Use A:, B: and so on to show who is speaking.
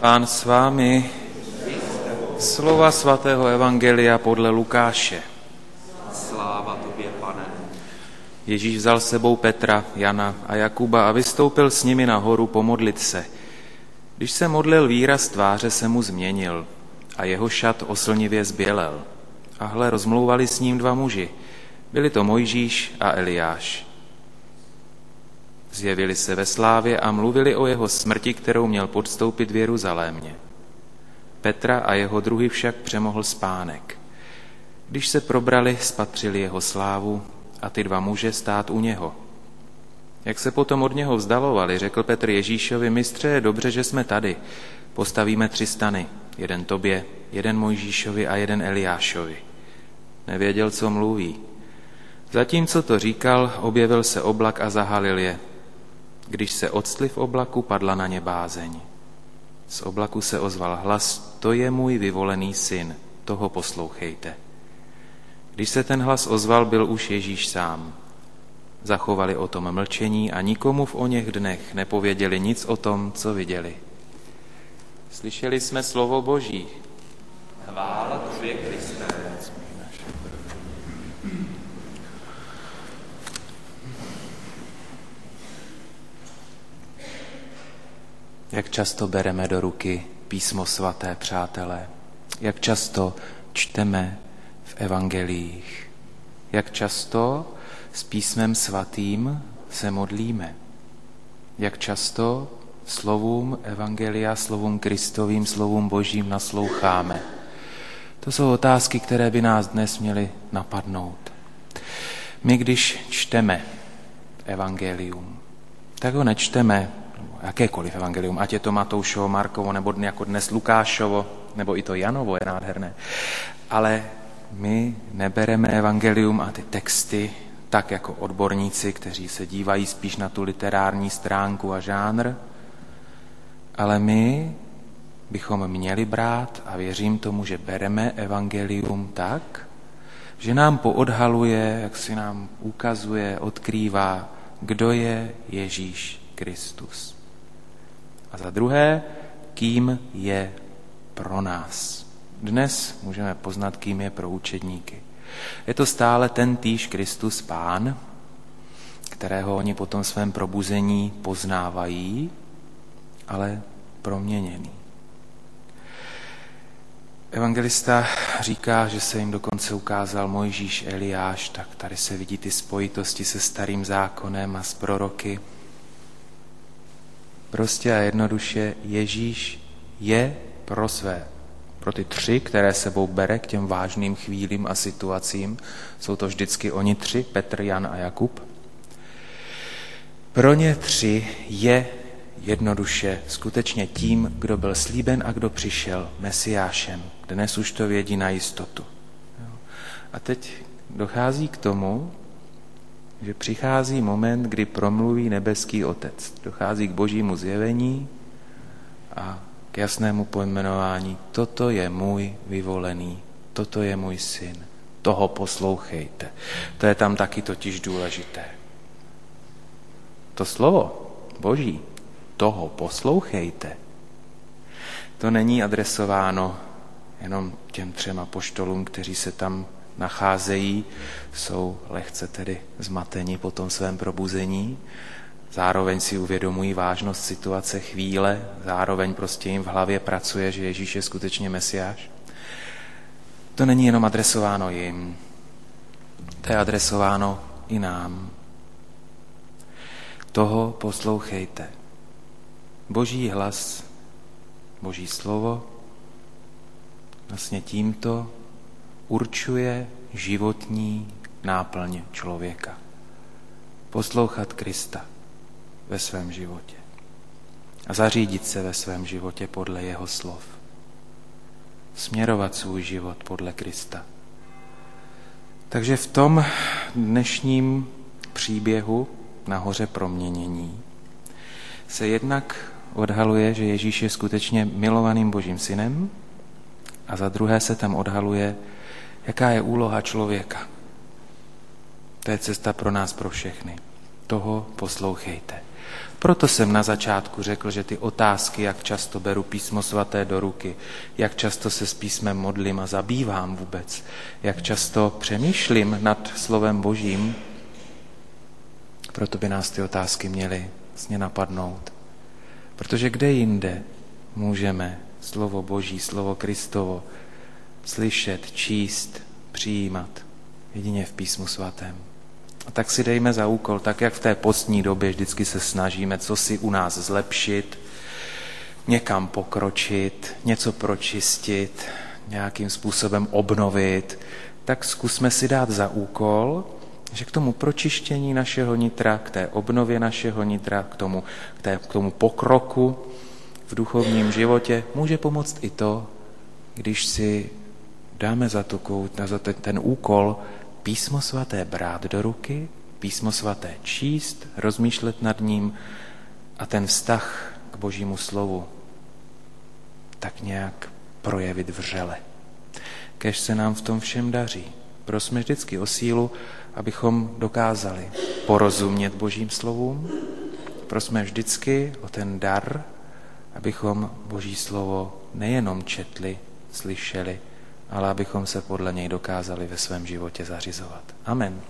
A: Pán s vámi. Slova svatého Evangelia podle Lukáše.
B: Sláva tobě, pane.
A: Ježíš vzal sebou Petra, Jana a Jakuba a vystoupil s nimi nahoru pomodlit se. Když se modlil, výraz tváře se mu změnil a jeho šat oslnivě zbělel. A hle, rozmlouvali s ním dva muži. Byli to Mojžíš a Eliáš. Zjevili se ve slávě a mluvili o jeho smrti, kterou měl podstoupit v Jeruzalémě. Petra a jeho druhy však přemohl spánek. Když se probrali, spatřili jeho slávu a ty dva muže stát u něho. Jak se potom od něho vzdalovali, řekl Petr Ježíšovi, mistře, je dobře, že jsme tady. Postavíme tři stany, jeden tobě, jeden Mojžíšovi a jeden Eliášovi. Nevěděl, co mluví. Zatímco to říkal, objevil se oblak a zahalil je. Když se odstli v oblaku, padla na ně bázeň. Z oblaku se ozval hlas, to je můj vyvolený syn, toho poslouchejte. Když se ten hlas ozval, byl už Ježíš sám. Zachovali o tom mlčení a nikomu v o něch dnech nepověděli nic o tom, co viděli. Slyšeli jsme slovo Boží.
B: Chvála tobě,
A: Jak často bereme do ruky písmo svaté, přátelé? Jak často čteme v evangelích? Jak často s písmem svatým se modlíme? Jak často slovům evangelia, slovům Kristovým, slovům Božím nasloucháme? To jsou otázky, které by nás dnes měly napadnout. My, když čteme evangelium, tak ho nečteme jakékoliv evangelium, ať je to Matoušovo, Markovo, nebo jako dnes Lukášovo, nebo i to Janovo je nádherné. Ale my nebereme evangelium a ty texty tak jako odborníci, kteří se dívají spíš na tu literární stránku a žánr, ale my bychom měli brát a věřím tomu, že bereme evangelium tak, že nám poodhaluje, jak si nám ukazuje, odkrývá, kdo je Ježíš Kristus. A za druhé, kým je pro nás. Dnes můžeme poznat, kým je pro učedníky. Je to stále ten týž Kristus Pán, kterého oni po tom svém probuzení poznávají, ale proměněný. Evangelista říká, že se jim dokonce ukázal Mojžíš Eliáš, tak tady se vidí ty spojitosti se starým zákonem a s proroky. Prostě a jednoduše Ježíš je pro své, pro ty tři, které sebou bere k těm vážným chvílím a situacím, jsou to vždycky oni tři, Petr, Jan a Jakub. Pro ně tři je jednoduše skutečně tím, kdo byl slíben a kdo přišel Mesiášem. Dnes už to vědí na jistotu. A teď dochází k tomu, že přichází moment, kdy promluví nebeský Otec. Dochází k božímu zjevení a k jasnému pojmenování. Toto je můj vyvolený, toto je můj syn, toho poslouchejte. To je tam taky totiž důležité. To slovo boží, toho poslouchejte, to není adresováno jenom těm třema poštolům, kteří se tam nacházejí, jsou lehce tedy zmateni po tom svém probuzení, zároveň si uvědomují vážnost situace chvíle, zároveň prostě jim v hlavě pracuje, že Ježíš je skutečně Mesiáš. To není jenom adresováno jim, to je adresováno i nám. Toho poslouchejte. Boží hlas, Boží slovo, vlastně tímto určuje životní náplň člověka. Poslouchat Krista ve svém životě a zařídit se ve svém životě podle jeho slov. Směrovat svůj život podle Krista. Takže v tom dnešním příběhu nahoře proměnění se jednak odhaluje, že Ježíš je skutečně milovaným Božím synem a za druhé se tam odhaluje, Jaká je úloha člověka? To je cesta pro nás, pro všechny. Toho poslouchejte. Proto jsem na začátku řekl, že ty otázky, jak často beru písmo svaté do ruky, jak často se s písmem modlím a zabývám vůbec, jak často přemýšlím nad slovem božím, proto by nás ty otázky měly vlastně napadnout. Protože kde jinde můžeme slovo Boží, slovo Kristovo slyšet, číst, přijímat? Jedině v písmu svatém. A tak si dejme za úkol, tak jak v té postní době vždycky se snažíme, co si u nás zlepšit, někam pokročit, něco pročistit, nějakým způsobem obnovit, tak zkusme si dát za úkol, že k tomu pročištění našeho nitra, k té obnově našeho nitra, k tomu, k, té, k tomu pokroku v duchovním životě může pomoct i to, když si dáme za, tu, za ten, ten úkol písmo svaté brát do ruky, písmo svaté číst, rozmýšlet nad ním a ten vztah k božímu slovu tak nějak projevit vřele. Kež se nám v tom všem daří. Prosme vždycky o sílu, abychom dokázali porozumět božím slovům. Prosme vždycky o ten dar, abychom boží slovo nejenom četli, slyšeli, ale abychom se podle něj dokázali ve svém životě zařizovat. Amen.